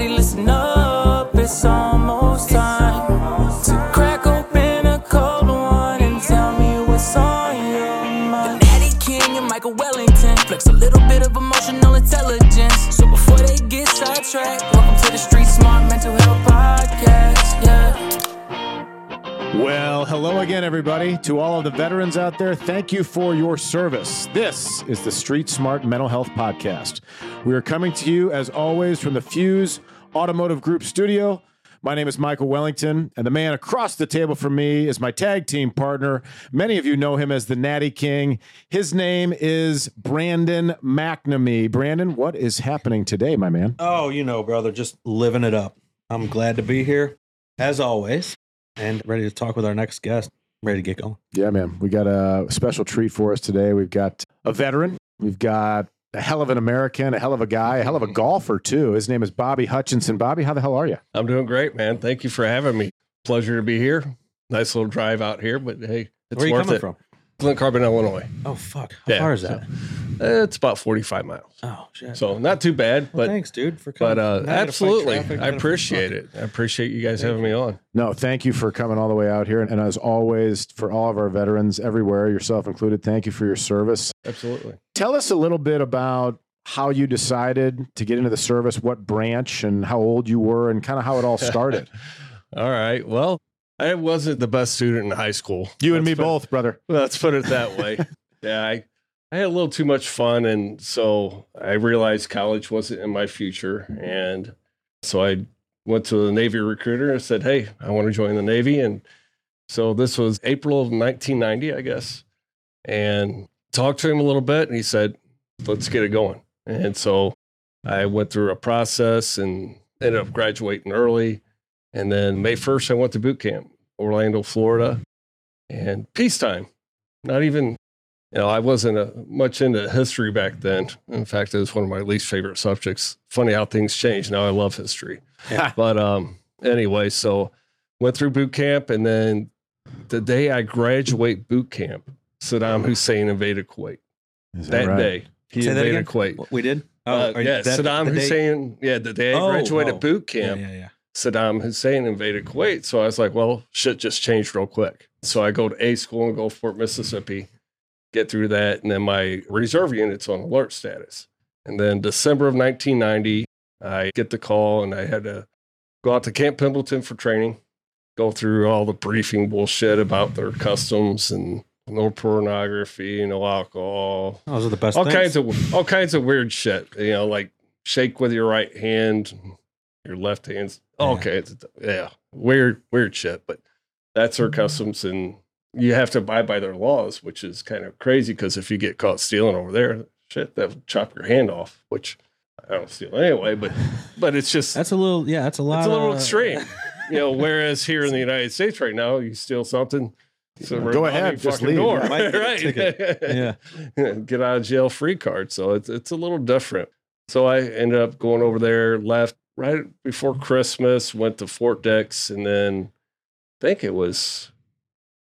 Everybody listen up, it's almost time to crack open a cold one and tell me what's on your mind. The Natty King and Michael Wellington flex a little bit of emotional intelligence. So before they get sidetracked, welcome to the Street Smart Mental Health Podcast. Yeah. Well, hello again, everybody. To all of the veterans out there, thank you for your service. This is the Street Smart Mental Health Podcast. We are coming to you, as always, from the Fusz Automotive Group studio. My name is Michael Wellington, and the man across the table from me is my tag team partner. Many of you know him as the Natty King. His name is Brandon McNamee. Brandon, what is happening today, my man? Oh, you know, brother, just living it up. I'm glad to be here, as always, and ready to talk with our next guest. Ready to get going. Yeah, man. We got a special treat for us today. We've got a veteran. We've got a hell of an American, a hell of a guy, a hell of a golfer, too. His name is Bobby Hutchison. Bobby, how the hell are you? I'm doing great, man. Thank you for having me. Pleasure to be here. Nice little drive out here, but hey, it's Where are you worth coming it. from? Glen Carbon, Illinois. Oh, fuck. How Yeah, far is so- that? Uh, It's about 45 miles. Oh, shit. So not too bad, Well, but thanks, dude, for coming. but uh, Now I gotta fight absolutely. traffic, I appreciate it. I appreciate you guys having me on. No, thank you for coming all the way out here. And as always, for all of our veterans everywhere, yourself included, thank you for your service. Absolutely. Tell us a little bit about how you decided to get into the service, what branch, and how old you were, and kind of how it all started. All right. Well, I wasn't the best student in high school. you and me put- both, brother. Let's put it that way. yeah, I, I had a little too much fun. And so I realized college wasn't in my future. And so I went to the Navy recruiter and said, Hey, I want to join the Navy. And so this was April of 1990, I guess. And talked to him a little bit. And he said, Let's get it going. And so I went through a process and ended up graduating early. And then May 1st, I went to boot camp, Orlando, Florida, and peacetime. Not even, you know, I wasn't uh much into history back then. In fact, it was one of my least favorite subjects. Funny how things change. Now I love history. but um, anyway, so went through boot camp, and then the day I graduate boot camp, Saddam Hussein invaded Kuwait. Is That, right? day, he Say that invaded again? Kuwait. What we did? Uh, yeah, Saddam the day- Hussein. Yeah, the day I Oh, graduated oh. boot Yeah, camp, yeah, yeah. Saddam Hussein invaded Kuwait. So I was like, well, shit just changed real quick. So I go to A school and in Gulfport, Mississippi, get through that, and then my reserve unit's on alert status. And then December of 1990, I get the call and I had to go out to Camp Pendleton for training, go through all the briefing bullshit about their customs and no pornography, no alcohol, Those are the best all things. kinds of all kinds of weird shit. You know, like shake with your right hand, your left hand's Yeah. okay. It's, yeah, weird, weird shit. But that's their mm-hmm. customs, and you have to abide by their laws, which is kind of crazy. Because if you get caught stealing over there, shit, they'll chop your hand off. Which I don't steal anyway. But but it's just That's a little, yeah, that's a lot. it's a little of- extreme. you know, whereas here in the United States right now, you steal something. it's a Go ahead, just leave. Door. Yeah, right. yeah. get out of jail free card. So it's it's a little different. So I ended up going over there, left right before Christmas, went to Fort Dix, and then I think it was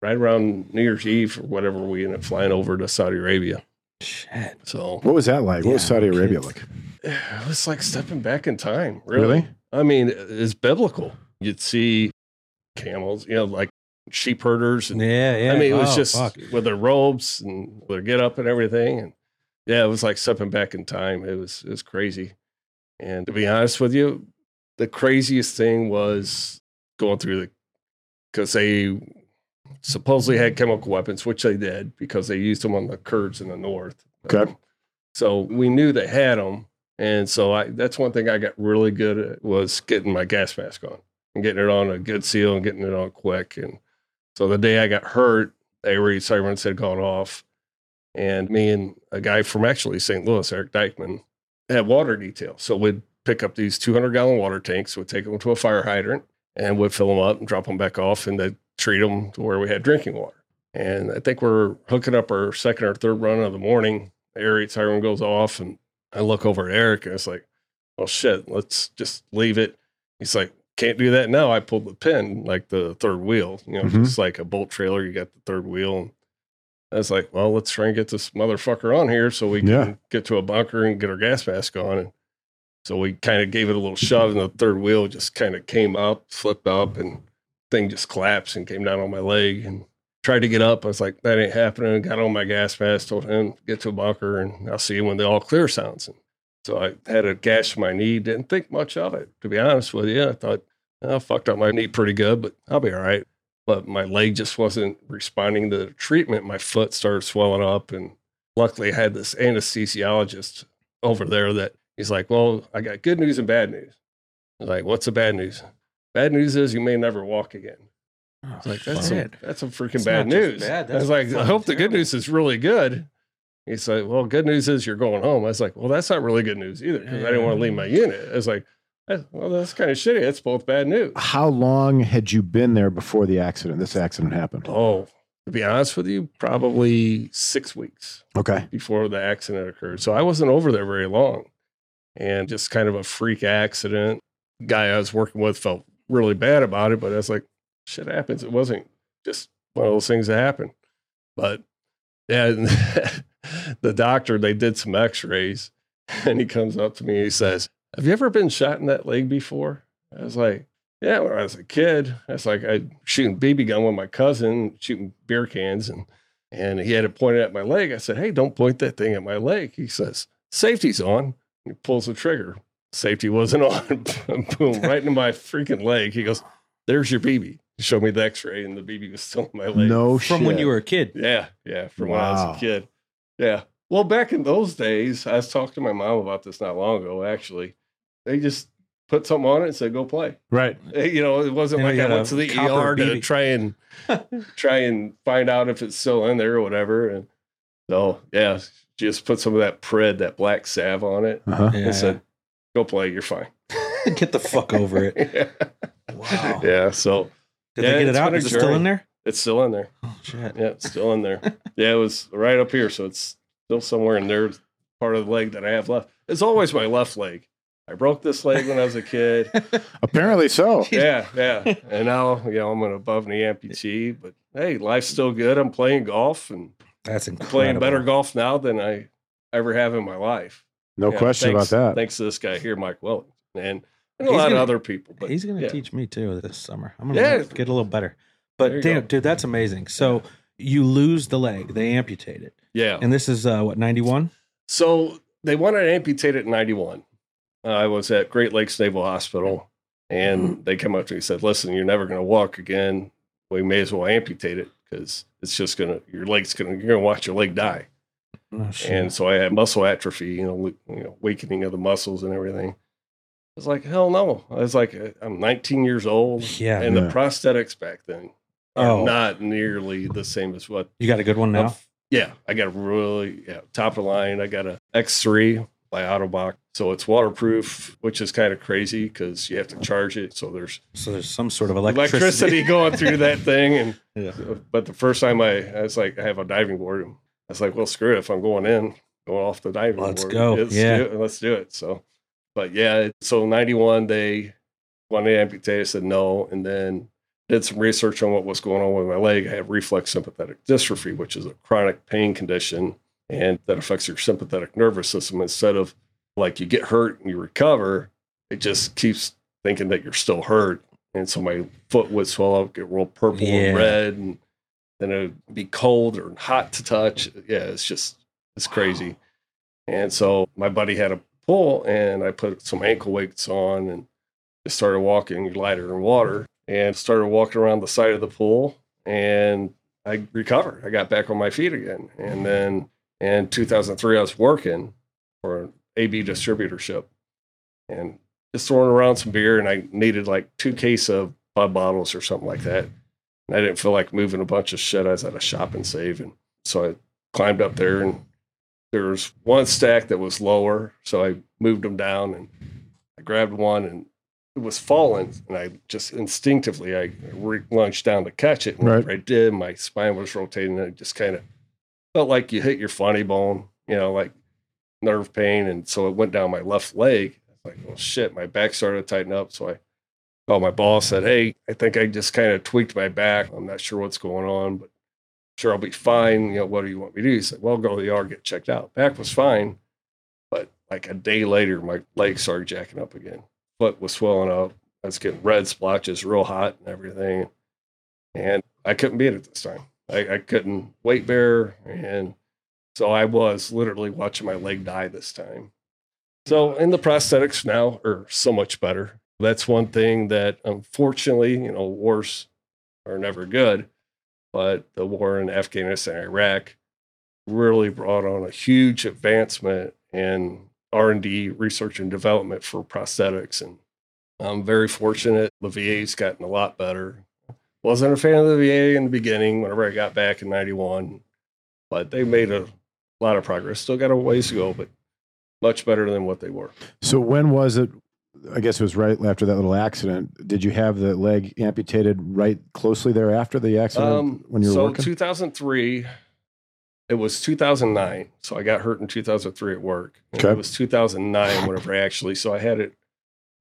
right around New Year's Eve or whatever we ended up flying over to Saudi Arabia. Shit. So What was that like? What was Saudi okay. Arabia like? it was like stepping back in time. Really? Really? I mean, it's biblical. You'd see camels, you know, like sheep herders and Yeah, yeah. I mean, it was Oh, just fuck. with their robes and their get up and everything. And yeah, it was like stepping back in time. It was it was crazy. And to be honest with you, the craziest thing was going through the because they supposedly had chemical weapons, which they did because they used them on the Kurds in the north. Okay. Um, so we knew they had them, and so I that's one thing I got really good at was getting my gas mask on and getting it on a good seal and getting it on quick. And so the day I got hurt, Avery sirens had gone off, and me and a guy from actually St. Louis, Eric Dykeman, had water detail. So we'd pick up these 200 gallon water tanks, we'd take them to a fire hydrant, and we'd fill them up and drop them back off, and they'd treat them to where we had drinking water. And I think we're hooking up our second or third run of the morning. The air siren goes off, and I look over at Eric, and it's like, "Oh shit, let's just leave it." He's like, "Can't do that now." I pulled the pin, like the third wheel, you know, Mhm. just like a bolt trailer. You got the third wheel, and I was like, "Well, let's try and get this motherfucker on here so we can Yeah. get to a bunker and get our gas mask on." And So we kind of gave it a little shove, and the third wheel just kind of came up, flipped up, and thing just collapsed and came down on my leg. And tried to get up. I was like, that ain't happening. Got on my gas mask, told him get to a bunker, and I'll see you when the all clear sounds. And so I had a gash in my knee. Didn't think much of it, to be honest with you. I thought I fucked up my knee pretty good, but I'll be all right. But my leg just wasn't responding to the treatment. My foot started swelling up, and luckily I had this anesthesiologist over there that he's like, "Well, I got good news and bad news." I was like, "What's the bad news?" Bad news is you may never walk again. I was like, "That's some, that's some freaking It's bad news." bad, I was like, "I hope the good news is really good." He's like, "Well, good news is you're going home." I was like, "Well, that's not really good news either because I didn't want to leave my unit." I was like, "Eh, "Well, that's kind of shitty. It's both bad news." How long had you been there before the accident? This accident happened. Oh, to be honest with you, probably six weeks Okay. before the accident occurred. So I wasn't over there very long and just kind of a freak accident. Guy I was working with felt really bad about it, but I was like, shit happens. It wasn't just one of those things that happen. But yeah, the doctor, they did some x rays and he comes up to me and he says, Have you ever been shot in that leg before? I was like, yeah, when I was a kid, that's like I shooting BB gun with my cousin, shooting beer cans, and and he had it pointed at my leg. I said, "Hey, don't point that thing at my leg." He says, "Safety's on." He pulls the trigger. Safety wasn't on. Boom! Right into my freaking leg. He goes, "There's your BB." He showed me the X-ray, and the BB was still in my leg. No From shit. when you were a kid. Yeah, yeah, from when I was a kid. Yeah. Well, back in those days, I was talking to my mom about this not long ago. Actually, they just put something on it and said, "Go play." right. You know, it wasn't You know, like I got went to the ER to BB. try and try and find out if it's still in there or whatever. And so, yeah, just put some of that Prid, that black salve on it, Uh-huh. Yeah. and said, "Go play. You're fine." Get the fuck over it. yeah. Wow. yeah. So Did Yeah, they get it out? been Is it still in there? it's still in there. Oh shit. Yeah, it's still in there. yeah, it was right up here, so it's still somewhere in there. Part of the leg that I have left. It's always my left leg. I broke this leg when I was a kid. Apparently so. yeah, yeah. And now, you know, I'm an above knee amputee, but hey, life's still good. I'm playing golf and That's incredible. playing better golf now than I ever have in my life. No Yeah, question thanks- about that. Thanks to this guy here, Mike Wellington, and, and a He's lot gonna- of other people. But He's going to yeah. teach me too this summer. I'm going to Yeah. get a little better. But damn, go. dude, that's amazing. So you lose the leg, they amputate it, Yeah. and this is uh, what 91. So they wanted to amputate it in 91. I was at Great Lakes Naval Hospital and mm-hmm. they come up to me and said, listen, you're never going to walk again. We may as well amputate it because it's just going to, your leg's going to, you're going to watch your leg die. Oh. And so I had muscle atrophy, you know, you know, weakening of the muscles and everything. I was like, hell no. I was like, I'm 19 years old. yeah, And Yeah. the prosthetics back then are Oh. not nearly the same as what you got a good one now. I've- yeah, I got a really yeah, top of the line. I got a X3 by Ottobock. So it's waterproof, which is kind of crazy because you have to charge it. So there's So there's some sort of electricity, electricity. going through that thing. And Yeah. but the first time I, I was like, I have a diving board. And I was like, well, screw it. If I'm going in, going off the diving Let's board. go. Let's Yeah. do it. Let's do it. So, but yeah, so 91, they wanted to amputate. I said no. And then did some research on what was going on with my leg. I have reflex sympathetic dystrophy, which is a chronic pain condition and that affects your sympathetic nervous system. Instead of like you get hurt and you recover, it just keeps thinking that you're still hurt. And so my foot would swell up, get real purple Yeah. and red, and then it would be cold or hot to touch. Yeah, it's just, it's crazy. And so my buddy had a pool and I put some ankle weights on and just started walking lighter in water and started walking around the side of the pool and I recovered. I got back on my feet again. And then in 2003, I was working for an AB distributorship and just throwing around some beer. And I needed like two case of Bud bottles or something like that. And I didn't feel like moving a bunch of shit. I was at a shop and save. And so I climbed up there and there was one stack that was lower. So I moved them down and I grabbed one and it was falling. And I just instinctively, I re- lunged down to catch it. And Right. I did, my spine was rotating and it just kind of felt like you hit your funny bone, you know, like nerve pain. And so it went down my left leg. Like, well, shit, my back started to tighten up. So I called my boss, said, hey, I think I just kind of tweaked my back. I'm not sure what's going on, but sure I'll be fine. You know, what do you want me to do? He said, well, go to the ER, get checked out. Back was fine. But like a day later, my leg started jacking up again. Foot was swelling up. I was getting red splotches, real hot and everything. And I couldn't beat it this time. I, I couldn't weight bear. And so I was literally watching my leg die this time. So, and the prosthetics now are so much better. That's one thing that unfortunately, you know, wars are never good, but the war in Afghanistan, Iraq really brought on a huge advancement in R&D research and development for prosthetics and I'm very fortunate the VA's gotten a lot better. Wasn't a fan of the VA in the beginning whenever I got back in 91, but they made a lot of progress. Still got a ways to go, but much better than what they were. So when was it? I guess it was right after that little accident. Did you have the leg amputated right closely thereafter the accident Um, when you were so working? 2003, it was 2009. So I got hurt in 2003 at work. Okay. It was 2009 whenever I actually, so I had it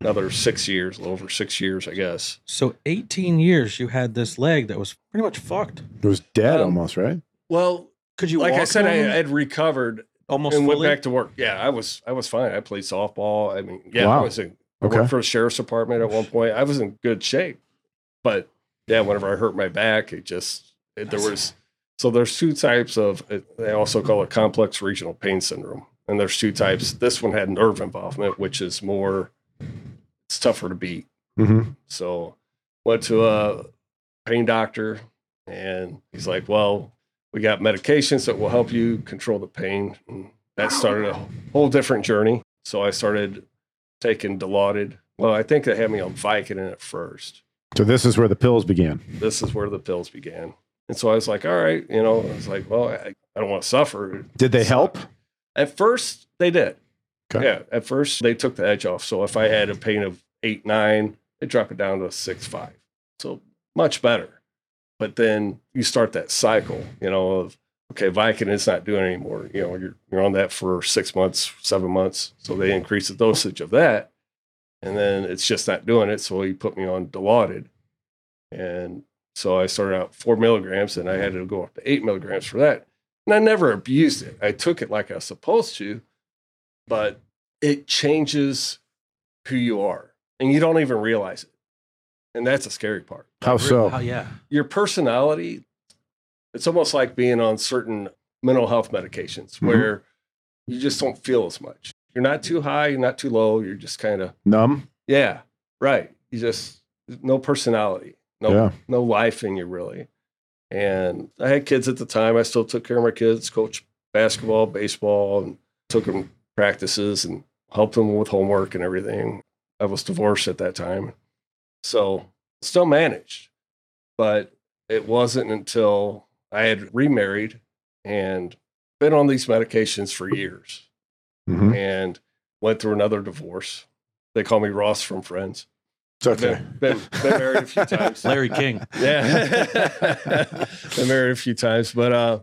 another six years, a little over six years, I guess. So 18 years you had this leg that was pretty much fucked. it was dead Um, almost, right? Well, Could you like I said, I had recovered almost and went back to work. Yeah, I was I was fine. I played softball. I mean, yeah, Wow. I was in I Okay. worked for the sheriff's department at one point. I was in good shape, but yeah, whenever I hurt my back, it just it, there was so there's two types of they also call it complex regional pain syndrome, and there's two types. This one had nerve involvement, which is more it's tougher to beat. Mm-hmm. So went to a pain doctor and he's like, well, we got medications that will help you control the pain. And that started a whole different journey. So I started taking Dilaudid. Well, I think they had me on Vicodin at first. So this is where the pills began. This is where the pills began. And so I was like, all right, you know, I was like, well, I, I don't want to suffer. Did they help? At first, they did. Okay. Yeah. At first, they took the edge off. So if I had a pain of eight, nine, they drop it down to six, five. So much better. But then you start that cycle, you know, of okay, Vicodin is not doing anymore. You know, you're you're on that for six months, seven months. So they increase the dosage of that, and then it's just not doing it. So he put me on Dilaudid, and so I started out four milligrams, and I had to go up to eight milligrams for that. And I never abused it. I took it like I was supposed to, but it changes who you are, and you don't even realize it. And that's a scary part How so? How- yeah. your personality it's almost like being on certain mental health medications Mhm. where you just don't feel as much you're not too high you're not too low you're just kind of Numb? yeah right you just no personality no Yeah. no life in you really and i had kids at the time i still took care of my kids coached basketball baseball and took them practices and helped them with homework and everything i was divorced at that time so still managed but it wasn't until i had remarried and been on these medications for years hmm and went through another divorce they call me ross from friends It's okay. been, been, been married a few times Larry King. yeah. Been married a few times, but uh,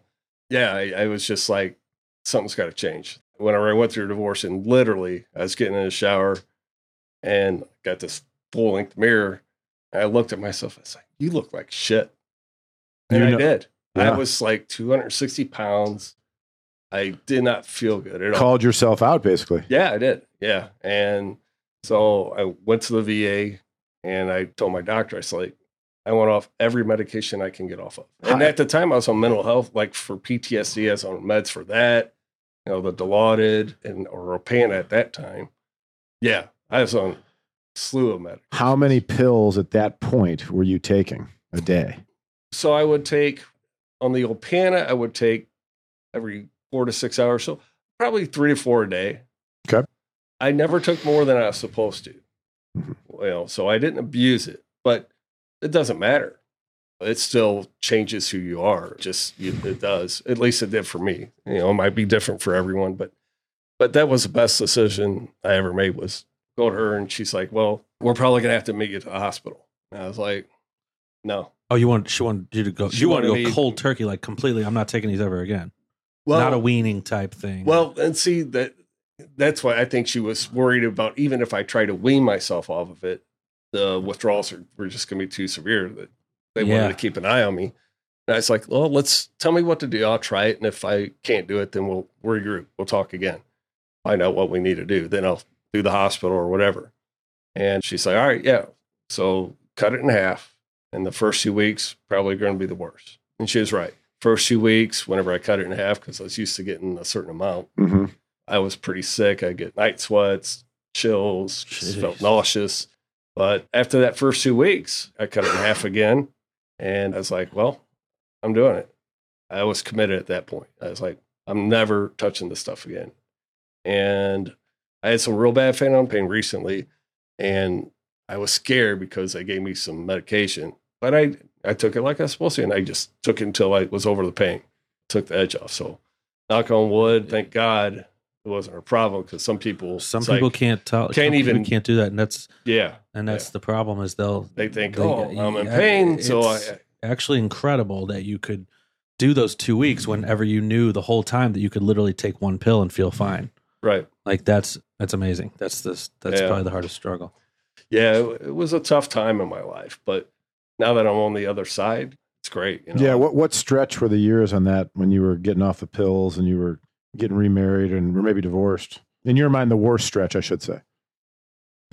yeah, I, I was just like, something's got to change. Whenever I went through a divorce, and literally, I was getting in the shower and got this full length mirror. I looked at myself. I was like, "You look like shit," and You I did. I was like 260 pounds. I did not feel good at all. Called yourself out, basically. Yeah, I did. Yeah. And so I went to the VA and I told my doctor, I said, like, I want off every medication I can get off of. And Hi. at the time I was on mental health, like for PTSD, I was on meds for that, you know, the Dilaudid and or Ropan at that time. Yeah. I was on a slew of meds. How many pills at that point were you taking a day? So I would take on the Opana, I would take every four to six hours. So probably three to four a day. Okay. I never took more than I was supposed to. Mhm. You know, so I didn't abuse it, but it doesn't matter. It still changes who you are. Just you, it does. At least it did for me. You know, it might be different for everyone, but but that was the best decision I ever made. Was go to her and she's like, "Well, we're probably gonna have to meet you to the hospital." And I was like, "No." Oh, you want she wanted you to go. She you want to go me- cold turkey, like completely. I'm not taking these ever again. Well, not a weaning type thing. Well, and see that that's why I think she was worried about even if I try to wean myself off of it, the withdrawals are, were just going to be too severe that they Yeah. wanted to keep an eye on me. And I was like, well, let's tell me what to do. I'll try it. And if I can't do it, then we'll regroup. We'll talk again. find out what we need to do. Then I'll do the hospital or whatever. And she's like, all right, yeah. So cut it in half. And the first few weeks probably going to be the worst. And she was right. First few weeks, whenever I cut it in half, because I was used to getting a certain amount, hmm I was pretty sick. I get night sweats, chills, just felt nauseous. But after that first two weeks, I cut it in half again. And I was like, well, I'm doing it. I was committed at that point. I was like, I'm never touching this stuff again. And I had some real bad phantom pain recently. And I was scared because they gave me some medication. But I, I took it like I was supposed to. And I just took it until I was over the pain, took the edge off. So, knock on wood, thank God wasn't a problem because some people, Some people like, can't tell. can't some people even- can't do that, and that's yeah, and that's Yeah. the problem is they'll they think, They- oh, I'm in yeah, pain. So I, actually incredible that you could do those two weeks whenever you knew the whole time that you could literally take one pill and feel fine. right. Like that's that's amazing. That's this that's Yeah. probably the hardest struggle. Yeah, it, it was a tough time in my life. But now that I'm on the other side, it's great. You know? Yeah. What what stretch were the years on that when you were getting off the pills and you were getting remarried and or maybe divorced? In your mind, the worst stretch, I should say.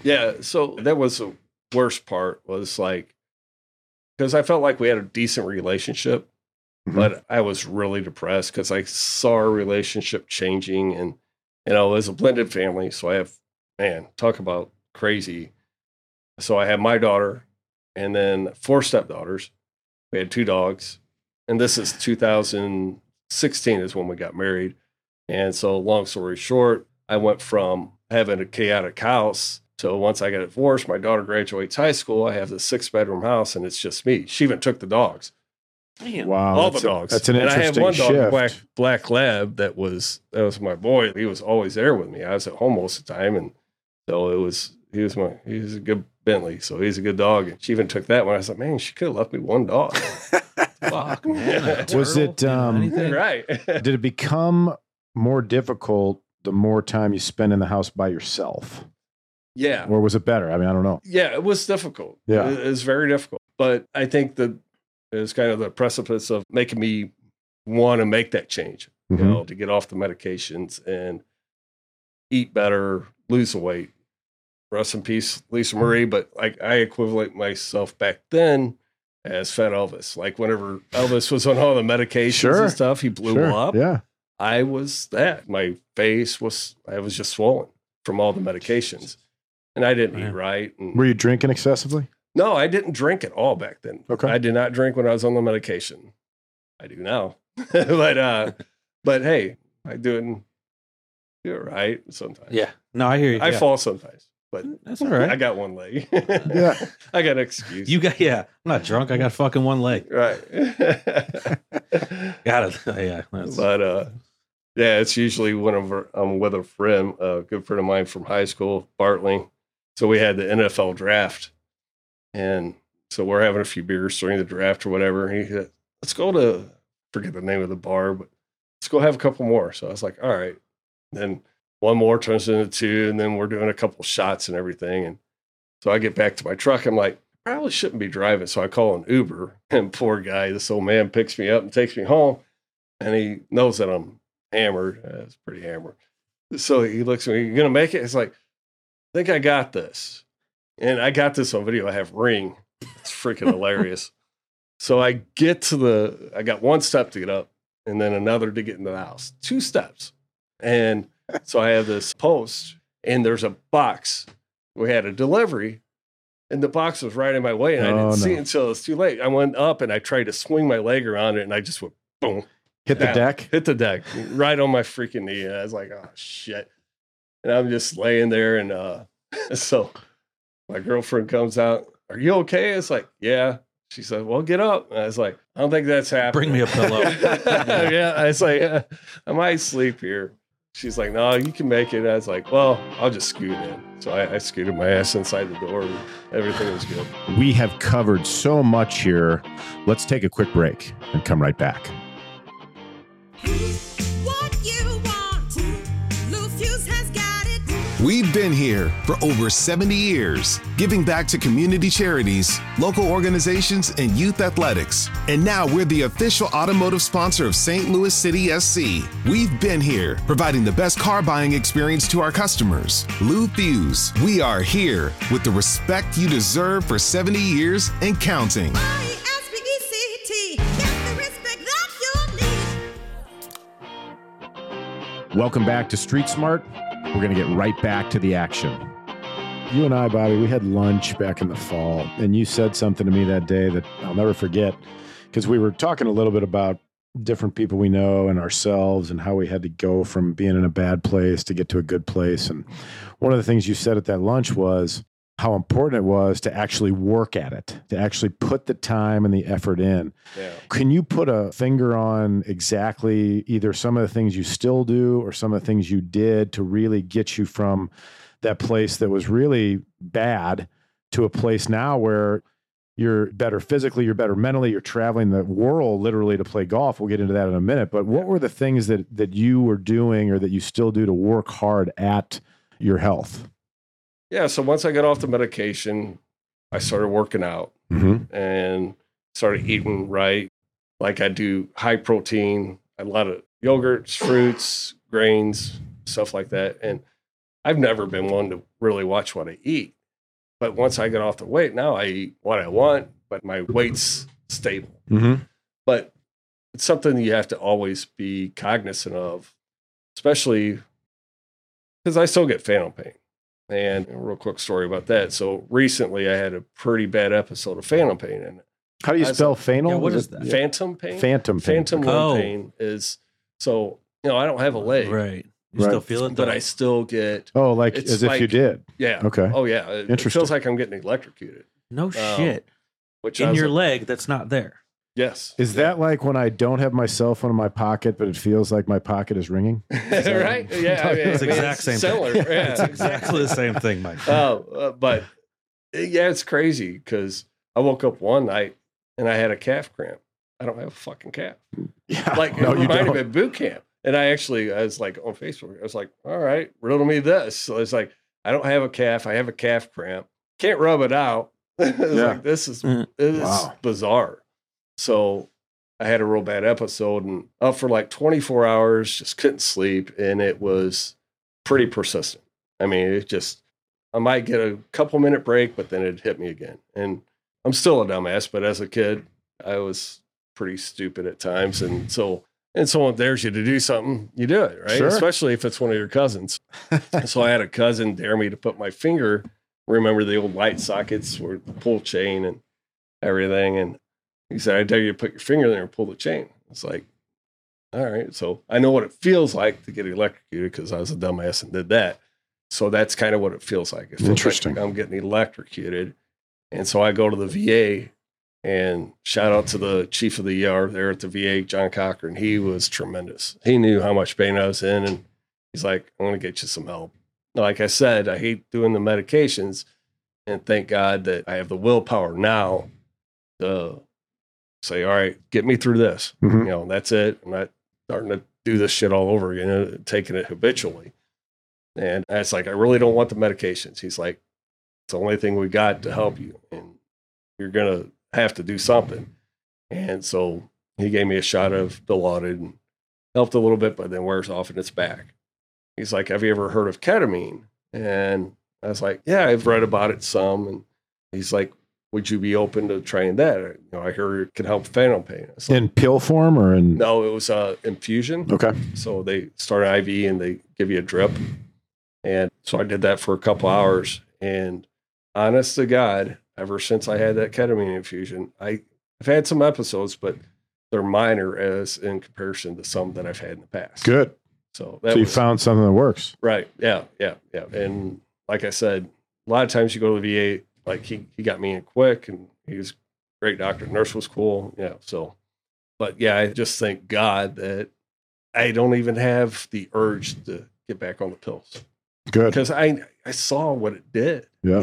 Yeah, so that was the worst part was like because I felt like we had a decent relationship, Mhm. but I was really depressed because I saw our relationship changing and you know, it was a blended family. So I have man, talk about crazy. So I have my daughter and then four stepdaughters. We had two dogs. And this is 2016 is when we got married. And so long story short, I went from having a chaotic house to once I got divorced, my daughter graduates high school. I have this six bedroom house and it's just me. She even took the dogs, Wow. all the that's a- dogs. that's an and I had interesting one dog, shift. black, black lab, that was that was my boy. He was always there with me. I was at home most of the time, and so it was he was my he was a good Bentley, so he's a good dog. And she even took that one. I was like, man, she could have left me one dog. Fuck man. Was it, um, anything? right? Did it become more difficult the more time you spend in the house by yourself, yeah. or was it better? I mean, I don't know. Yeah, it was difficult. Yeah. It, was very difficult. But I think that it was kind of the precipice of making me want to make that change, you Mhm. know, to get off the medications and eat better, lose the weight. Rest in peace, Lisa Marie. But like I equivalent myself back then as Fat Elvis. Like whenever Elvis was on all the medications Sure. and stuff, he blew Sure. up. Yeah. I was that. My face was I was just swollen from all the medications. And I didn't Yeah. eat right. And Were you drinking excessively? no, I didn't drink at all back then. Okay. I did not drink when I was on the medication. I do now. but uh but hey, I do it and do it right sometimes. Yeah. No, I hear you. I yeah. fall sometimes. But That's all right. I got one leg. Yeah. I got an excuse. You got yeah. I'm not drunk. I got fucking one leg. right. Got it. Yeah. That's, but uh yeah, it's usually whenever I'm um, with a friend, a good friend of mine from high school, Bartling. So we had the NFL draft, and so we're having a few beers during the draft or whatever. He said, "Let's go to forget the name of the bar, but let's go have a couple more." So I was like, "All right." Then one more turns into two, and then we're doing a couple shots and everything. And so I get back to my truck. I'm like, probably shouldn't be driving. So I call an Uber, and poor guy, this old man picks me up and takes me home, and he knows that I'm hammered. Uh, it's pretty hammered. So he looks at me, you gonna make it? It's like, I think I got this. And I got this on video. I have ring. It's freaking hilarious. So I get to the, I got one step to get up and then another to get into the house. Two steps. And so I have this post and there's a box. We had a delivery and the box was right in my way and I Oh, didn't see no. it until it was too late. I went up and I tried to swing my leg around it and I just went boom Hit the Yeah. deck. hit the deck right on my freaking knee. And I was like, oh shit. And I'm just laying there. And uh, so my girlfriend comes out. Are you okay? It's like, yeah. She said, well, get up. And I was like, I don't think that's happening. Bring me a pillow. yeah. I was like, I might sleep here. She's like, no, you can make it. I was like, well, I'll just scoot in. So I, I scooted my ass inside the door and everything was good. We have covered so much here. Let's take a quick break and come right back. We've been here for over 70 years, giving back to community charities, local organizations, and youth athletics. And now we're the official automotive sponsor of St. Louis City SC. We've been here, providing the best car buying experience to our customers. Lou Fusz, we are here with the respect you deserve for 70 years and counting. Welcome back to Street Smart. We're going to get right back to the action. You and I, Bobby, we had lunch back in the fall, and you said something to me that day that I'll never forget because we were talking a little bit about different people we know and ourselves and how we had to go from being in a bad place to get to a good place. And one of the things you said at that lunch was how important it was to actually work at it, to actually put the time and the effort in. Yeah. Can you put a finger on exactly either some of the things you still do or some of the things you did to really get you from that place that was really bad to a place now where you're better physically, you're better mentally, you're traveling the world literally to play golf. We'll get into that in a minute. But what were the things that that you were doing or that you still do to work hard at your health? Yeah. So once I got off the medication, I started working out Mm-hmm. and started eating right. Like I do high protein, a lot of yogurts, fruits, grains, stuff like that. And I've never been one to really watch what I eat. But once I got off the weight, now I eat what I want, but my weight's stable. Mm-hmm. But it's something you have to always be cognizant of, especially because I still get phantom pain. And a real quick story about that. So recently I had a pretty bad episode of phantom pain and How do you As a- spell phantom? Yeah, what Is is that? phantom pain. Phantom pain. Phantom limb Oh. pain is so you know I don't have a leg, Right. You Right. still feel it, but? I still get Oh, like It's as if you did. yeah. Okay. Oh yeah, it, it Interesting. feels like I'm getting electrocuted. no Um, shit. Which In your like, leg that's not there. Yes, Is that like when I don't have my cell phone in my pocket, but it feels like my pocket is ringing? right? Yeah, I mean, It's I the mean, exact same similar. thing. Yeah, it's exactly the same thing, Mike. Oh, uh, but uh, yeah, it's crazy because I woke up one night and I had a calf cramp. I don't have a fucking calf. Yeah. Like no, it you reminded don't. me of boot camp. And I actually, I was like on Facebook, I was like, all right, riddle me this. So it's like, I don't have a calf. I have a calf cramp. Can't rub it out. It's Yeah. like, this is, Mm. this is bizarre. So I had a real bad episode and up for like 24 hours, just couldn't sleep. And it was pretty persistent. I mean, it just, I might get a couple minute break, but then it hit me again. And I'm still a dumbass, but as a kid, I was pretty stupid at times. And so, and someone dares you to do something, you do it, right? Sure. Especially if it's one of your cousins. so I had a cousin dare me to put my finger, remember the old light sockets where the pull chain and everything. And he said, I dare you to put your finger there and pull the chain. It's like, all right. So I know what it feels like to get electrocuted because I was a dumbass and did that. So that's kind of what it feels like. It feels Interesting. Like I'm getting electrocuted. And so I go to the VA and shout out to the chief of the ER there at the VA, John Cochran. He was tremendous. He knew how much pain I was in. And he's like, I'm going to get you some help. Like I said, I hate doing the medications. And thank God that I have the willpower now to say, all right, get me through this. Mhm. You know, that's it. I'm not starting to do this shit all over again, uh, taking it habitually. And it's like, I really don't want the medications. He's like, it's the only thing we got to help you. And you're going to have to do something. And so he gave me a shot of Dilaudid and helped a little bit, but then wears off and it's back. He's like, Have you ever heard of ketamine? And I was like, Yeah, I've read about it some. And he's like, Would you be open to trying that? You know, I hear it can help phantom pain. Like, in pill form or in? no, it was uh, infusion. Okay. So they start an IV and they give you a drip. And so I did that for a couple hours. And honest to God, ever since I had that ketamine infusion, I, I've had some episodes, but they're minor as in comparison to some that I've had in the past. Good. So that so you was found something that works. right. Yeah. Yeah. Yeah. And like I said, a lot of times you go to the VA, like he, he got me in quick and he was a great doctor. Nurse was cool. Yeah. So, but yeah, I just thank God that I don't even have the urge to get back on the pills Good. because I I saw what it did. Yeah.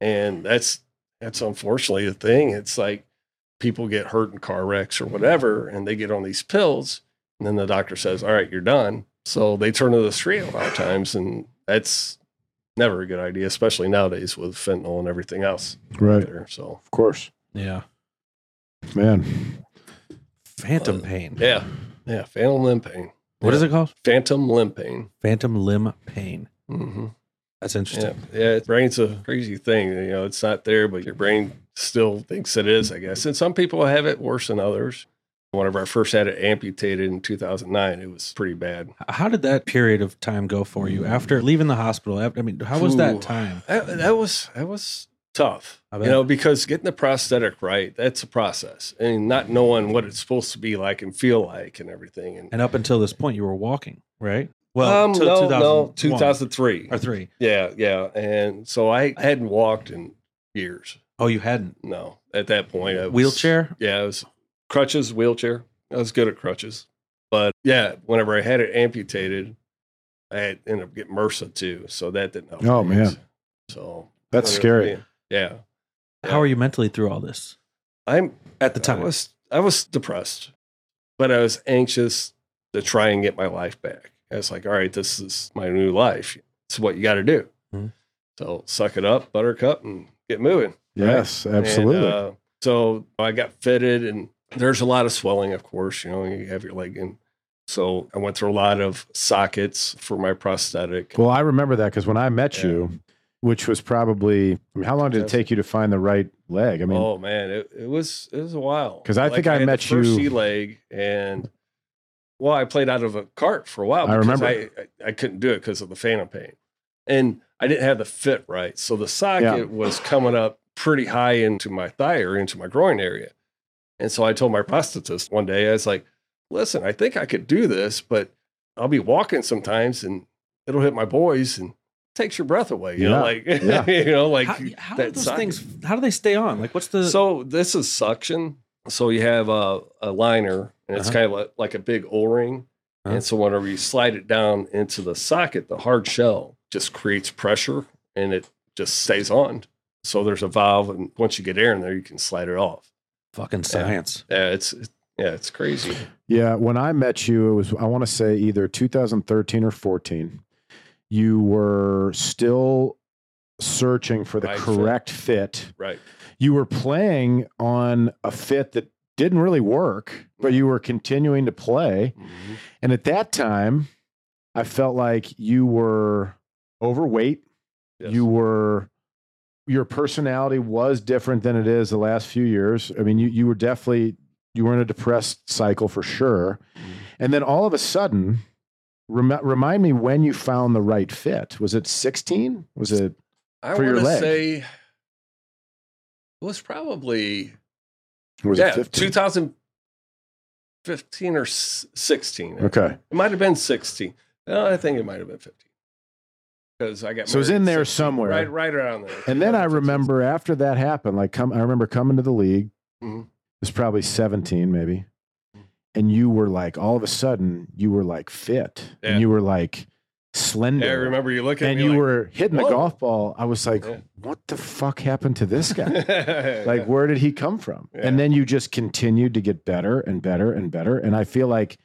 And that's that's unfortunately the thing. It's like people get hurt in car wrecks or whatever, and they get on these pills, and then the doctor says, "All right, you're done." So they turn to the street a lot of times, and that's never a good idea, especially nowadays with fentanyl and everything else. Right. There. So Of course. Yeah. Man. Phantom pain. yeah, yeah, phantom limb pain. What is it called? Phantom limb pain. Phantom limb pain. hmm That's Yeah, interesting. yeah. Brain's a crazy thing. You know, it's not there, but your brain still thinks it is. I guess, and some people have it worse than others. Whenever I first had it amputated in 2009, it was pretty bad. How did that period of time go for you after leaving the hospital? After, I mean, how was Ooh. that time? That, that was that was tough. I You know, because getting the prosthetic right, that's a process, and not knowing what it's supposed to be like and feel like and everything. And, And up until this point, you were walking, right? Well, um, no, no, 2003. or three. Yeah, yeah. And so I hadn't walked in years. Oh, you hadn't No, at that point, I was, wheelchair. Yeah, it was crutches, wheelchair. I was good at crutches, but yeah, whenever I had it amputated, I had ended up getting MRSA too, so that didn't help. Oh, things. man. So That's scary. being- Yeah, How are you mentally through all this I'm at the time. I time? was I was depressed, but I was anxious to try and get my life back. I was like, all right, this is my new life. It's what you got to do. Mhm. So suck it up, buttercup, and get moving. Yes, And, absolutely. uh, so I got fitted, and there's a lot of swelling, of course. You know, you have your leg in. So I went through a lot of sockets for my prosthetic. well, I remember that because when I met Yeah. you, which was probably, I mean, how long did it take you to find the right leg? I mean, oh man, it, it was it was a while. Because I think I the met first you- C-Leg, and well, I played out of a cart for a while. I remember. I, I, I couldn't do it because of the phantom pain, and I didn't have the fit right, so the socket was coming up pretty high into my thigh or into my groin area, and so I told my prosthetist one day, I was like, "Listen, I think I could do this, but I'll be walking sometimes, and it'll hit my boys and." Takes your breath away, you Yeah, know, like yeah. you know, like how how do that those socket. things? How do they stay on? Like, what's the? So this is suction. So you have a, a liner, and it's Uh-huh. kind of like, like a big O ring. Uh-huh. And so whenever you slide it down into the socket, the hard shell just creates pressure, and it just stays on. So there's a valve, and once you get air in there, you can slide it off. Fucking science. Yeah, it's yeah, it's crazy. Yeah, when I met you, it was I want to say either 2013 or 14. You were still searching for the Right correct fit. Right. You were playing on a fit that didn't really work, but you were continuing to play. Mhm. And at that time, I felt like you were overweight. Yes. You were your personality was different than it is the last few years. I mean, you you were definitely you were in a depressed cycle for sure. Mhm. And then all of a sudden, rem- remind me when you found the right fit. Was it 16? Was it I For your leg. say it was probably was yeah, it 2015 or 16. Okay. It might have been 16. No, I think it might have been 15. Because I got So it was in there somewhere. Right, right around there. And then I remember after that happened, like come I remember coming to the league. Mhm. It was probably 17 maybe. And you were like all of a sudden you were like fit Yeah. and you were like slender. Yeah, I remember you looking and me you like, were hitting the golf ball. I was like, Yeah. what the fuck happened to this guy? like, where did he come from? And then you just continued to get better and better and better. And I feel like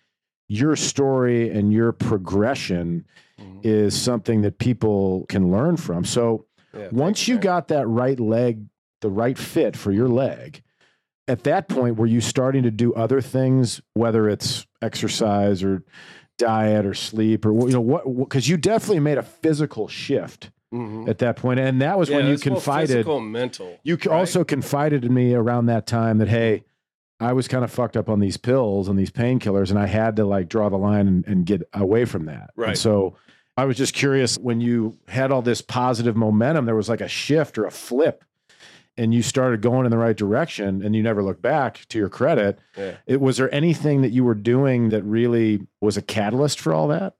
your story and your progression Mhm. is something that people can learn from. So Yeah, once you man. got that right leg, the right fit for your leg, at that point, were you starting to do other things, whether it's exercise or diet or sleep or you know what? Because you definitely made a physical shift Mhm. at that point, and that was Yeah, when you confided. physical mental. You right? also confided in me around that time that hey, I was kind of fucked up on these pills and these painkillers, and I had to like draw the line and, and get away from that. And Right. so I was just curious when you had all this positive momentum, there was like a shift or a flip, and you started going in the right direction, and you never looked back. To your credit, Yeah. it was there anything that you were doing that really was a catalyst for all that?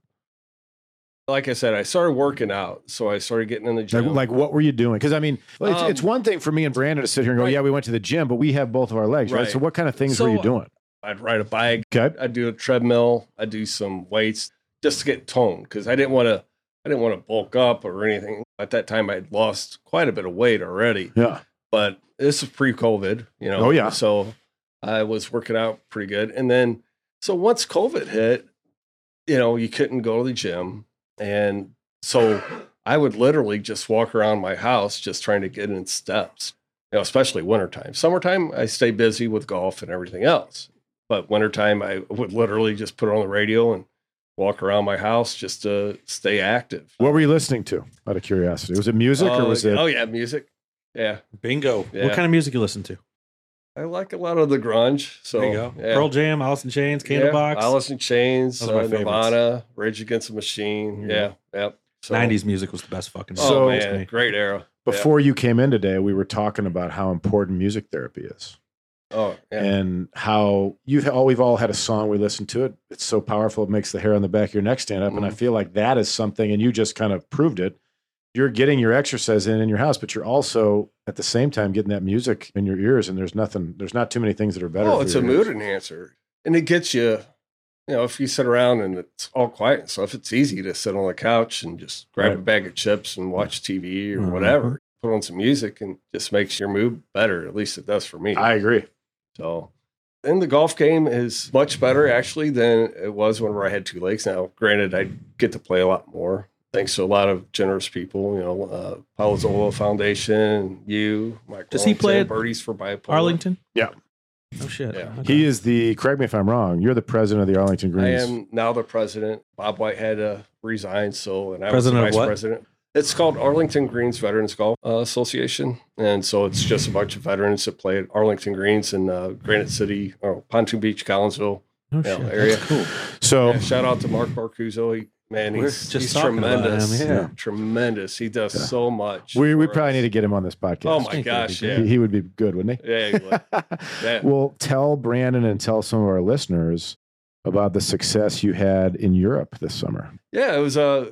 Like I said, I started working out, so I started getting in the gym. like what were you doing? Because I mean, it's, Um, it's one thing for me and Brandon to sit here and go, right. "Yeah, we went to the gym, but we have both of our legs, right?" Right. So, what kind of things So, were you doing? I'd ride a bike, Okay, I'd do a treadmill, I'd do some weights just to get toned because I didn't want to. I didn't want to bulk up or anything. At that time, I'd lost quite a bit of weight already, yeah, but this is pre-COVID, you know. Oh, yeah. So I was working out pretty good, and then so once COVID hit, you know, you couldn't go to the gym, and so I would literally just walk around my house just trying to get in steps, you know, especially wintertime. Summertime, I stay busy with golf and everything else. But wintertime, I would literally just put on the radio and walk around my house just to stay active. What were you listening to? Out of curiosity, was it music or Oh, was it? Oh, yeah, music. Yeah. Bingo. Yeah. What kind of music you listen to? I like a lot of the grunge. So, there you go. yeah. Pearl Jam, Alice in Chains, Yeah, Candlebox. Alice in Chains, Those my uh. Nirvana, Rage Against the Machine. Yeah. Yeah. Yep. So, 90s music was the best fucking Oh, So- man. Great era. Yeah. Before you came in today, we were talking about how important music therapy is. Oh, yeah. and how you've all we've all had a song we listen to it it's so powerful it makes the hair on the back of your neck stand up and i Mhm. feel like that is something and you just kind of proved it you're getting your exercise in in your house but you're also at the same time getting that music in your ears and there's nothing there's not too many things that are better Oh, it's a your mood enhancer. And it gets you, you know, if you sit around and it's all quiet and stuff, it's easy to sit on the couch and just grab a bag of chips and watch TV or Mhm. whatever. Put on some music and just makes your mood better. At least it does for me. i agree So, and the golf game is much better actually than it was whenever I had two legs. Now, granted, I get to play a lot more thanks to a lot of generous people. You know, uh, Palazzolo Foundation, you, Mike. Does he play Wellington, at Birdies for Bipolar? Arlington? Yeah. Oh, shit. Yeah. Okay. he is the correct me if i'm wrong you're the president of the arlington Greens. I am now the president. Bob White had to resign, so and I President was the vice what? president. It's called Arlington Greens Veterans Golf uh, Association, and so it's just a bunch of veterans that play at Arlington Greens in uh, Granite City, or Pontoon Beach, Collinsville. Oh, yeah, shit. area. That's cool. so Yeah, shout out to Mark Marcuzzo. He, man, he's, just he's tremendous. him, yeah. tremendous. He does Yeah. so much. we, we probably us. need to get him on this podcast Oh my gosh, yeah, he, he would be good wouldn't he yeah. Yeah. Well, tell Brandon and tell some of our listeners about the success you had in Europe this summer. yeah, it was a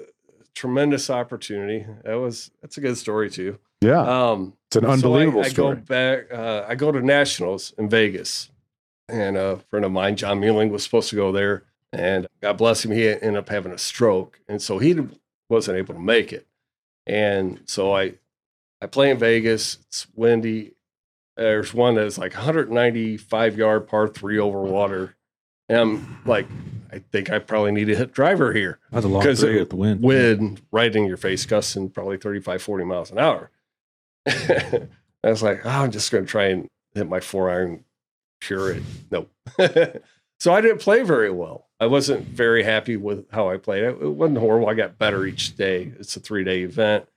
tremendous opportunity. That was that's a good story too. Yeah, Um, it's an So I- unbelievable I, story. go back. Uh, I go to nationals in Vegas, and a friend of mine, John Mueling, was supposed to go there, and God bless him, he ended up having a stroke, and so he wasn't able to make it. And so I, I play in Vegas. It's windy. There's one that's like 195 yard par three over water, and I'm like, I think I probably need to hit driver here That's a long three at the wind. wind right in your face, gusting probably 35, 40 miles an hour. I was like, oh, I'm just going to try and hit my four iron, pure it. Nope. so I didn't play very well. I wasn't very happy with how I played. It wasn't horrible. I got better each day. It's a three day event.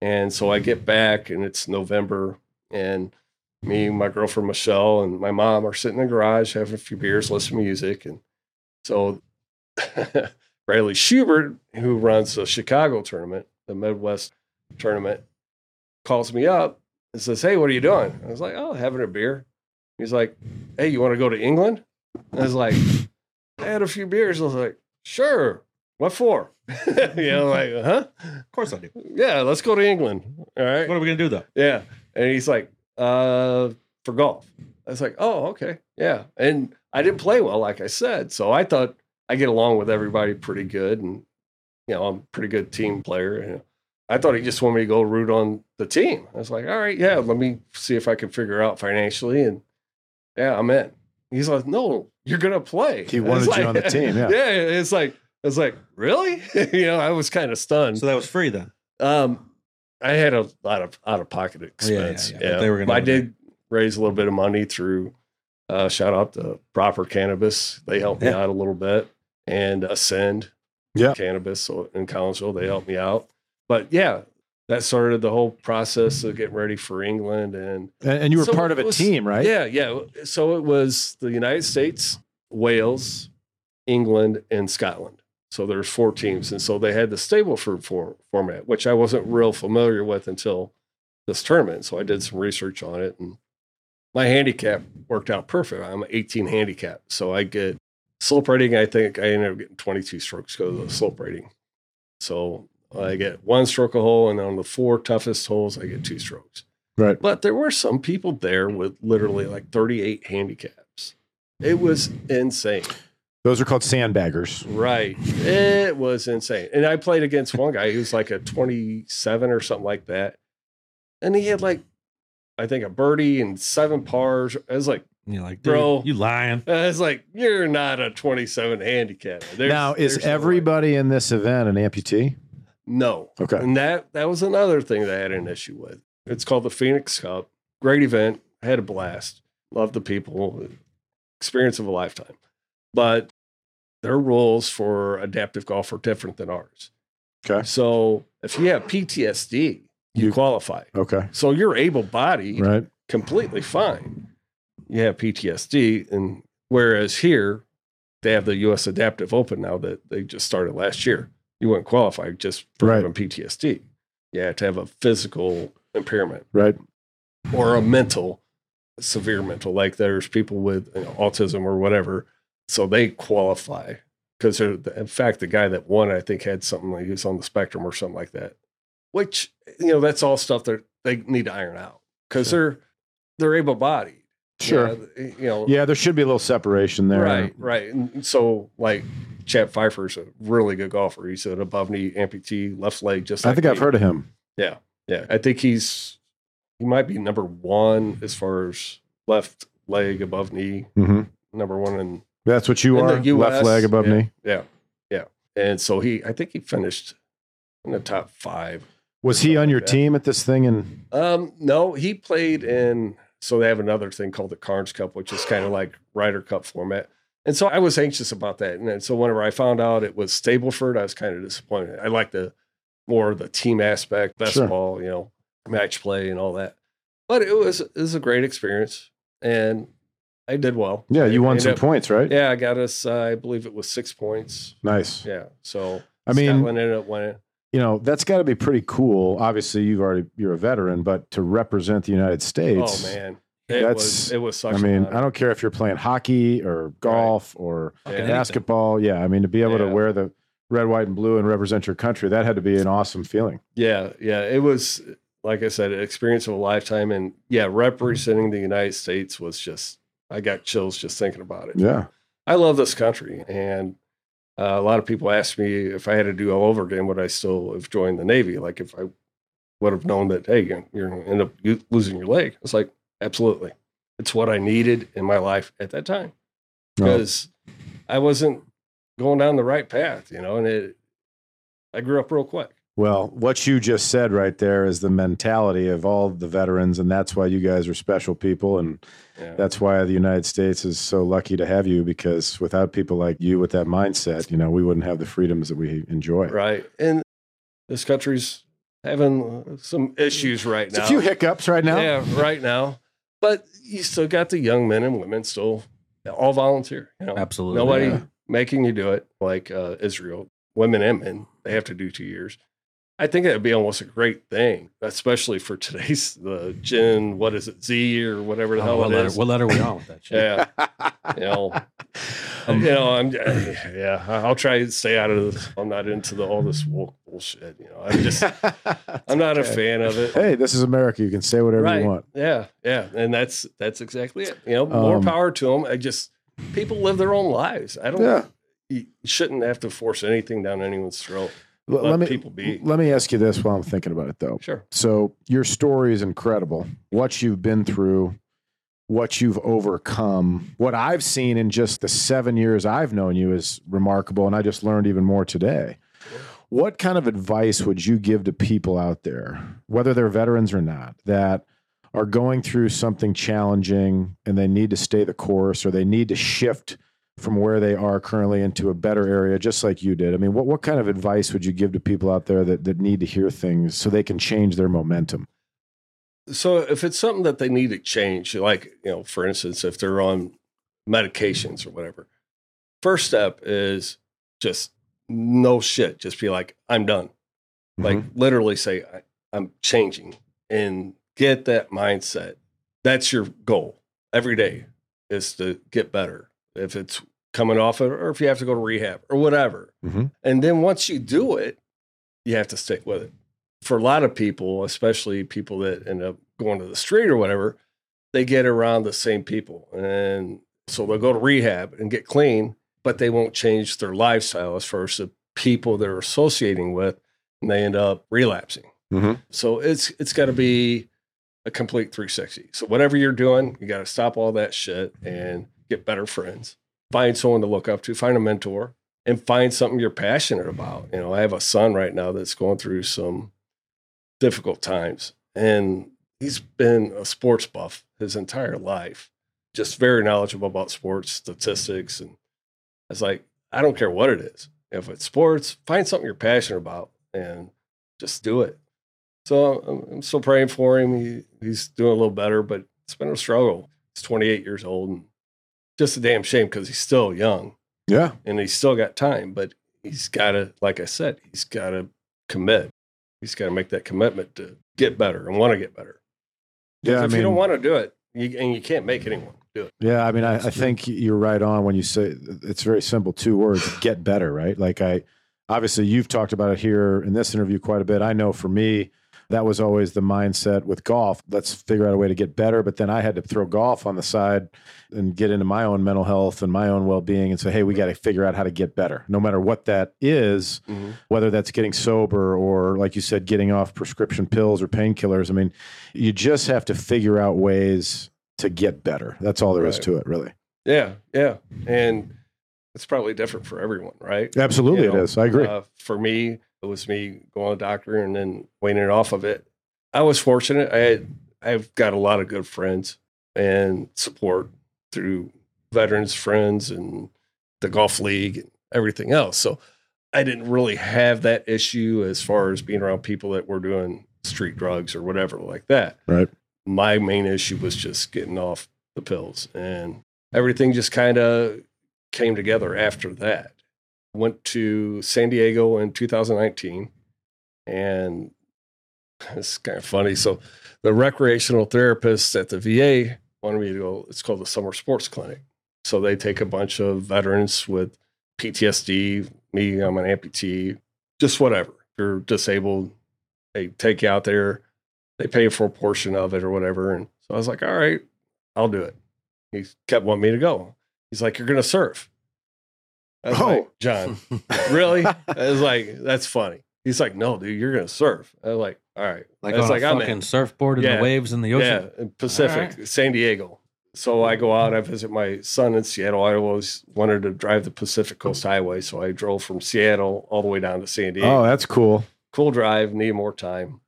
And so I get back and it's November and me, my girlfriend Michelle, and my mom are sitting in the garage having a few beers, listening to music. And so Bradley Schubert, who runs the Chicago tournament, the Midwest tournament, calls me up and says, Hey, what are you doing? I was like, Oh, having a beer. He's like, Hey, you want to go to England? I was like, I had a few beers. I was like, Sure. What for? you know, like, huh? Of course I do. Yeah, let's go to England. All right. What are we going to do, though? Yeah. And he's like, uh, for golf. I was like, oh, okay. Yeah. And I didn't play well, like I said. So I thought I get along with everybody pretty good. And, you know, I'm a pretty good team player. And I thought he just wanted me to go root on the team. I was like, all right, yeah, let me see if I can figure out financially. And yeah, I'm in. He's like, no, you're going to play. He I was wanted you like- on the team, yeah. Yeah. It's like, I was like, really? you know, I was kind of stunned. So that was free then. Um, I had a lot of out of pocket Oh, yeah, yeah, expense. yeah, but they were gonna I have it. did raise a little bit of money through. Uh, shout out to Proper Cannabis. They helped me out a little bit, and Ascend Yeah. Cannabis so in Collinsville. They helped me out. But yeah, that started the whole process of getting ready for England and And, and you were So part of a was- team, right? yeah, yeah. So it was the United States, Wales, England, and Scotland. So there's four teams, and so they had the Stableford for, format, which I wasn't real familiar with until this tournament. So I did some research on it, and my handicap worked out perfect. I'm an 18 handicap, so I get slope rating. I think I ended up getting 22 strokes because of the slope rating. So I get one stroke a hole, and on the four toughest holes, I get two strokes. Right. But there were some people there with literally like 38 handicaps. It was insane. Those are called sandbaggers. Right. It was insane. And I played against one guy who's like a 27 or something like that. And he had like, I think a birdie and seven pars. I was like, you're like, Bro. you lying. I was like, you're not a 27 handicap. There's- now, is there's no everybody in this event an amputee? No. Okay. And that that was another thing that I had an issue with. It's called the Phoenix Cup. Great event. I had a blast. Loved the people. Experience of a lifetime. But their rules for adaptive golf are different than ours. Okay. So if you have PTSD, you, You- qualify. Okay. So you're able bodied, Right. completely fine. You have PTSD, and whereas here they have the U.S. Adaptive Open now that they just started last year. You wouldn't qualify just for Right. having PTSD. You have to have a physical impairment Right. or a mental, severe mental. Like there's people with you know, autism or whatever, so they qualify because in fact the guy that won, I think, had something like he was on the spectrum or something like that. Which you know that's all stuff that they need to iron out because they're they're able bodied. Sure. you know. Yeah, there should be a little separation there. Right, right. And so, like, Chad Pfeiffer's a really good golfer. He's an above knee amputee, left leg, just I like think I've heard of him. Yeah, yeah. I think he's he might be number one as far as left leg above knee. hmm Number one in That's what you are. US. Left leg above yeah, knee. Yeah, yeah. And so he, I think he finished in the top five. Was he on your like team at this thing? And Um, no, he played in. So they have another thing called the Carnes Cup, which is kind of like Ryder Cup format. And so I was anxious about that. And then, so whenever I found out it was Stableford, I was kind of disappointed. I like the more the team aspect, best Sure. ball, you know, match play and all that. But it was it was a great experience, and I did well. yeah, you won some up- points, right? Yeah, I got us. Uh, I believe it was six points. Nice. Yeah. So I mean, Scotland ended up winning. you know, that's got to be pretty cool. Obviously, you've already you're a veteran, but to represent the United States. Oh man, it That's- was it was such. I mean. I don't care if you're playing hockey or golf or Yeah. basketball. Yeah, I mean, to be able to wear the red, white, and blue and represent your country, that had to be an awesome feeling. Yeah, yeah. It was like I said, an experience of a lifetime. And yeah, representing the United States was just I got chills just thinking about it. Yeah. I love this country. And uh, a lot of people ask me if I had to do all over again, would I still have joined the Navy? Like if I would have known that, hey, you're, you're going to end up losing your leg. It's like, absolutely. It's what I needed in my life at that time No. because I wasn't going down the right path, you know, and it, I grew up real quick. Well, what you just said right there is the mentality of all the veterans, and that's why you guys are special people, and Yeah. that's why the United States is so lucky to have you. Because without people like you with that mindset, you know, we wouldn't have the freedoms that we enjoy. Right. And this country's having some issues right It's now. a few hiccups right now. Yeah, right now. But you still got the young men and women still all volunteer. You know, Absolutely. nobody Yeah. making you do it like uh, Israel. Women and men, they have to do two years. I think that would be almost a great thing, especially for today's the Gen, what is it, Z or whatever the Oh, hell what, it letter, is. what letter are we on with that shit? Yeah, you know, you know, I'm yeah. I'll try to stay out of this. I'm not into the all this woke bullshit. You know, I'm just I'm not a fan of it. Hey, this is America. You can say whatever right? you want. Yeah, yeah, and that's that's exactly it. You know, more Um, power to them. I just people live their own lives. I don't. Yeah. You shouldn't have to force anything down anyone's throat. Let let me people be. let me ask you this while I'm thinking about it, though. Sure. So your story is incredible. What you've been through, what you've overcome, what I've seen in just the seven years I've known you is remarkable, and I just learned even more today. What kind of advice would you give to people out there, whether they're veterans or not, that are going through something challenging and they need to stay the course or they need to shift from where they are currently into a better area, just like you did? I mean, what, what kind of advice would you give to people out there that, that need to hear things so they can change their momentum? So if it's something that they need to change, like you know, for instance, if they're on medications or whatever, first step is just no shit. Just be like, I'm done. Mm-hmm. Like literally say, I, I'm changing and get that mindset. That's your goal every day is to get better. If it's coming off it or if you have to go to rehab or whatever. Mhm. And then once you do it, you have to stick with it. For a lot of people, especially people that end up going to the street or whatever, they get around the same people. And so they'll go to rehab and get clean, but they won't change their lifestyle as far as the people they're associating with, and they end up relapsing. Mhm. So it's it's got to be a complete 360. So whatever you're doing, you got to stop all that shit and get better friends. Find someone to look up to, find a mentor, and find something you're passionate about. You know, I have a son right now that's going through some difficult times, and he's been a sports buff his entire life, just very knowledgeable about sports statistics. And I was like, I don't care what it is. If it's sports, find something you're passionate about and just do it. So I'm, I'm still praying for him. He, he's doing a little better, but it's been a struggle. He's 28 years old and just a damn shame because he's still young Yeah. and he's still got time, but he's got to, like I said, he's got to commit. He's got to make that commitment to get better and want to get better. Yeah. I if mean, you don't want to do it, you, and you can't make anyone do it. Yeah, I mean, I, I think you're right on when you say it's very simple. Two words: get better. Right? Like I, obviously, you've talked about it here in this interview quite a bit. I know for me, that was always the mindset with golf. Let's figure out a way to get better. But then I had to throw golf on the side and get into my own mental health and my own well being, and say, hey, we got to figure out how to get better, no matter what that is. Whether that's getting sober or, like you said, getting off prescription pills or painkillers. I mean, you just have to figure out ways to get better. That's all there is Right. to it, really. Yeah, yeah, and it's probably different for everyone, right? Absolutely, You know, it is. I agree. Uh, for me, it was me going to the doctor and then weaning off of it. I was fortunate. I had, I've got a lot of good friends and support through veterans friends and the golf league and everything else. So I didn't really have that issue as far as being around people that were doing street drugs or whatever like that. right. My main issue was just getting off the pills and everything just kind of came together after that. Went to San Diego in 2019 and it's kind of funny. So the recreational therapists at the VA wanted me to go, it's called the Summer Sports Clinic. So they take a bunch of veterans with PTSD, me, I'm an amputee, just whatever. If you're disabled, they take you out there, they pay for a portion of it or whatever. And so I was like, all right, I'll do it. He kept wanting me to go. He's like, you're going to surf. I was Oh. like, John, really? I was like, that's funny. He's like, no, dude, you're going to surf. I was like, all right. Like I was on like, a I'm fucking in. surfboard in Yeah. the waves in the ocean. Yeah, in Pacific, San Diego. So I go out, I visit my son in Seattle. I always wanted to drive the Pacific Coast Highway. So I drove from Seattle all the way down to San Diego Oh, that's cool. cool drive, need more time.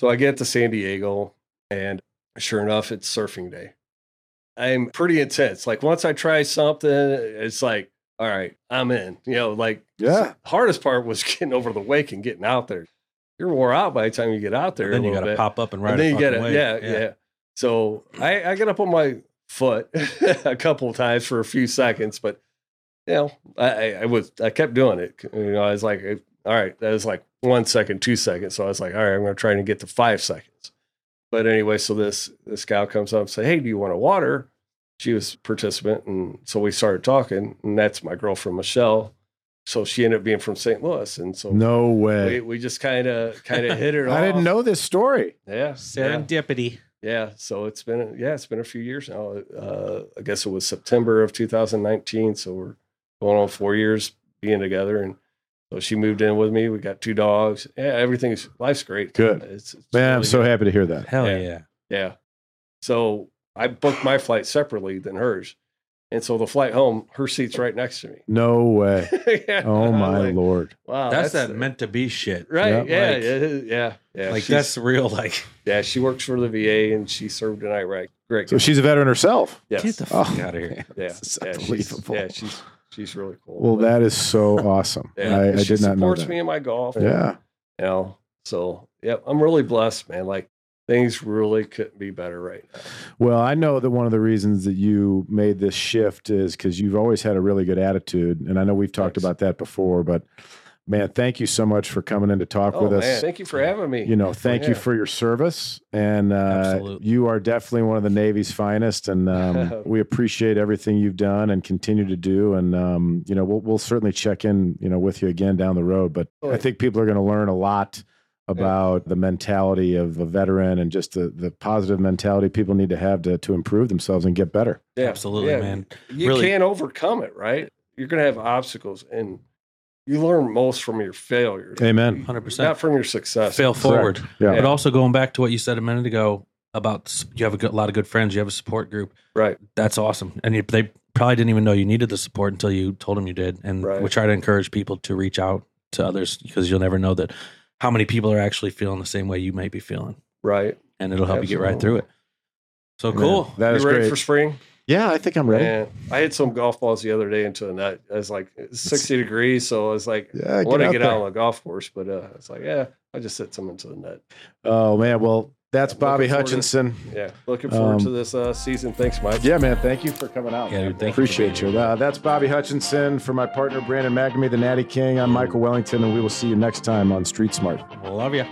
So I get to San Diego, and sure enough, it's surfing day. I'm pretty intense. Like once I try something, it's like, all right, I'm in. You know, like Yeah. hardest part was getting over the wake and getting out there. You're wore out by the time you get out there. And then you got to pop up and ride and then a you get fucking it. wave. Yeah, yeah, So I, I got up on my foot a couple of times for a few seconds, but you know, I, I, I was I kept doing it. You know, I was like, all right, that was like one second, two seconds. So I was like, all right, I'm going to try and get to five seconds. But anyway, so this this gal comes up and say, hey, do you want a water? She was a participant, and so we started talking, and that's my girlfriend Michelle. So she ended up being from St. Louis, and so No way. we just kind of kind of hit it. I didn't know this story. Yeah, yeah. Serendipity. Yeah, so it's been yeah, it's been a few years now. Uh, I guess it was September of 2019, so we're going on four years being together, and so she moved in with me. We got two dogs. Yeah, everything's life's great. Good. It's, it's Man, I'm so good. happy to hear that. Hell Yeah. yeah. Yeah. So I booked my flight separately than hers, and so the flight home, her seat's right next to me. No way. yeah, Oh my like, lord. Wow, that's, that meant to be shit. right. Yeah. Yeah, Like- yeah, yeah, yeah. like that's real. Like yeah. She works for the VA and she served in Iraq. Great. So she's a veteran herself. yes. get the Oh, fuck out of here. yeah, This is yeah, she's, unbelievable. yeah, she's she's really cool. Well, But, that is so awesome. yeah, I, I she did not know supports me in my golf. and, Yeah. you know, so yeah, I'm really blessed, man. Like things really couldn't be better right now. Well, I know that one of the reasons that you made this shift is because you've always had a really good attitude. And I know we've talked Thanks. about that before, but man, thank you so much for coming in to talk Oh with us. man, thank you for having me. you know, thank you Yeah. for your service, and uh, Absolutely. you are definitely one of the Navy's finest, and um, we appreciate everything you've done and continue to do. And um, you know, we'll we'll certainly check in, you know, with you again down the road. But I think people are going to learn a lot about the mentality of a veteran and just the the positive mentality people need to have to to improve themselves and get better. Yeah, Absolutely, yeah. man. You Really- can't overcome it, right? You're gonna have obstacles, and you learn most from your failures, Amen. 100%. not from your success. Fail forward. Yeah. But also going back to what you said a minute ago about you have a good, lot of good friends, you have a support group. Right. That's awesome, and you, they probably didn't even know you needed the support until you told them you did. And Right. we try to encourage people to reach out to others because you'll never know that how many people are actually feeling the same way you might be feeling, Right. and it'll help you get right through it. So cool. That is you ready great. for spring? yeah, I think I'm ready. Man, I hit some golf balls the other day into the net. It was like 60 degrees, so I was like, Yeah, I want to out get there. out on the golf course, but uh, it's like, yeah, I just hit some into the net. Oh man, well that's Looking Bobby forward to- Hutchison. Yeah, looking forward Um, to this uh, season. Thanks, Mike. Yeah, man. Thank you for coming out. Yeah, dude, thank you Appreciate being you. Uh, that's Bobby Hutchison for my partner Brandon McNamee, the Natty King. I'm Michael Wellington, and we will see you next time on Street Smart. Love you.